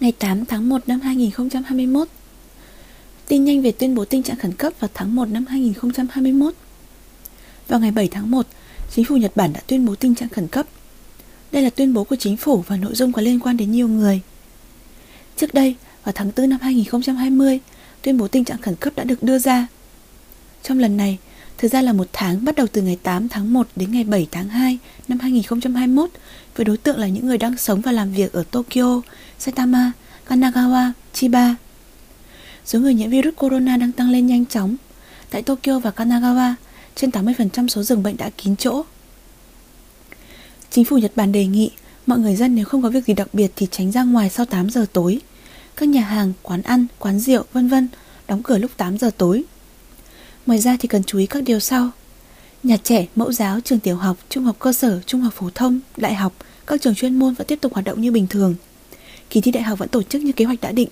Ngày 8 tháng 1 năm 2021 Tin nhanh về tuyên bố tình trạng khẩn cấp vào tháng 1 năm 2021 Vào ngày 7 tháng 1, chính phủ Nhật Bản đã tuyên bố tình trạng khẩn cấp. Đây là tuyên bố của chính phủ và nội dung có liên quan đến nhiều người. Trước đây, vào tháng 4 năm 2020, tuyên bố tình trạng khẩn cấp đã được đưa ra. Trong lần này, Thực ra là một tháng bắt đầu từ ngày 8 tháng 1 đến ngày 7 tháng 2 năm 2021 với đối tượng là những người đang sống và làm việc ở Tokyo, Saitama, Kanagawa, Chiba. Số người nhiễm virus corona đang tăng lên nhanh chóng. Tại Tokyo và Kanagawa, trên 80% số giường bệnh đã kín chỗ. Chính phủ Nhật Bản đề nghị mọi người dân nếu không có việc gì đặc biệt thì tránh ra ngoài sau 8 giờ tối. Các nhà hàng, quán ăn, quán rượu, vân vân đóng cửa lúc 8 giờ tối Ngoài ra thì cần chú ý các điều sau. Nhà trẻ, mẫu giáo, trường tiểu học, trung học cơ sở, trung học phổ thông, đại học Các trường chuyên môn vẫn tiếp tục hoạt động như bình thường. Kỳ thi đại học vẫn tổ chức như kế hoạch đã định.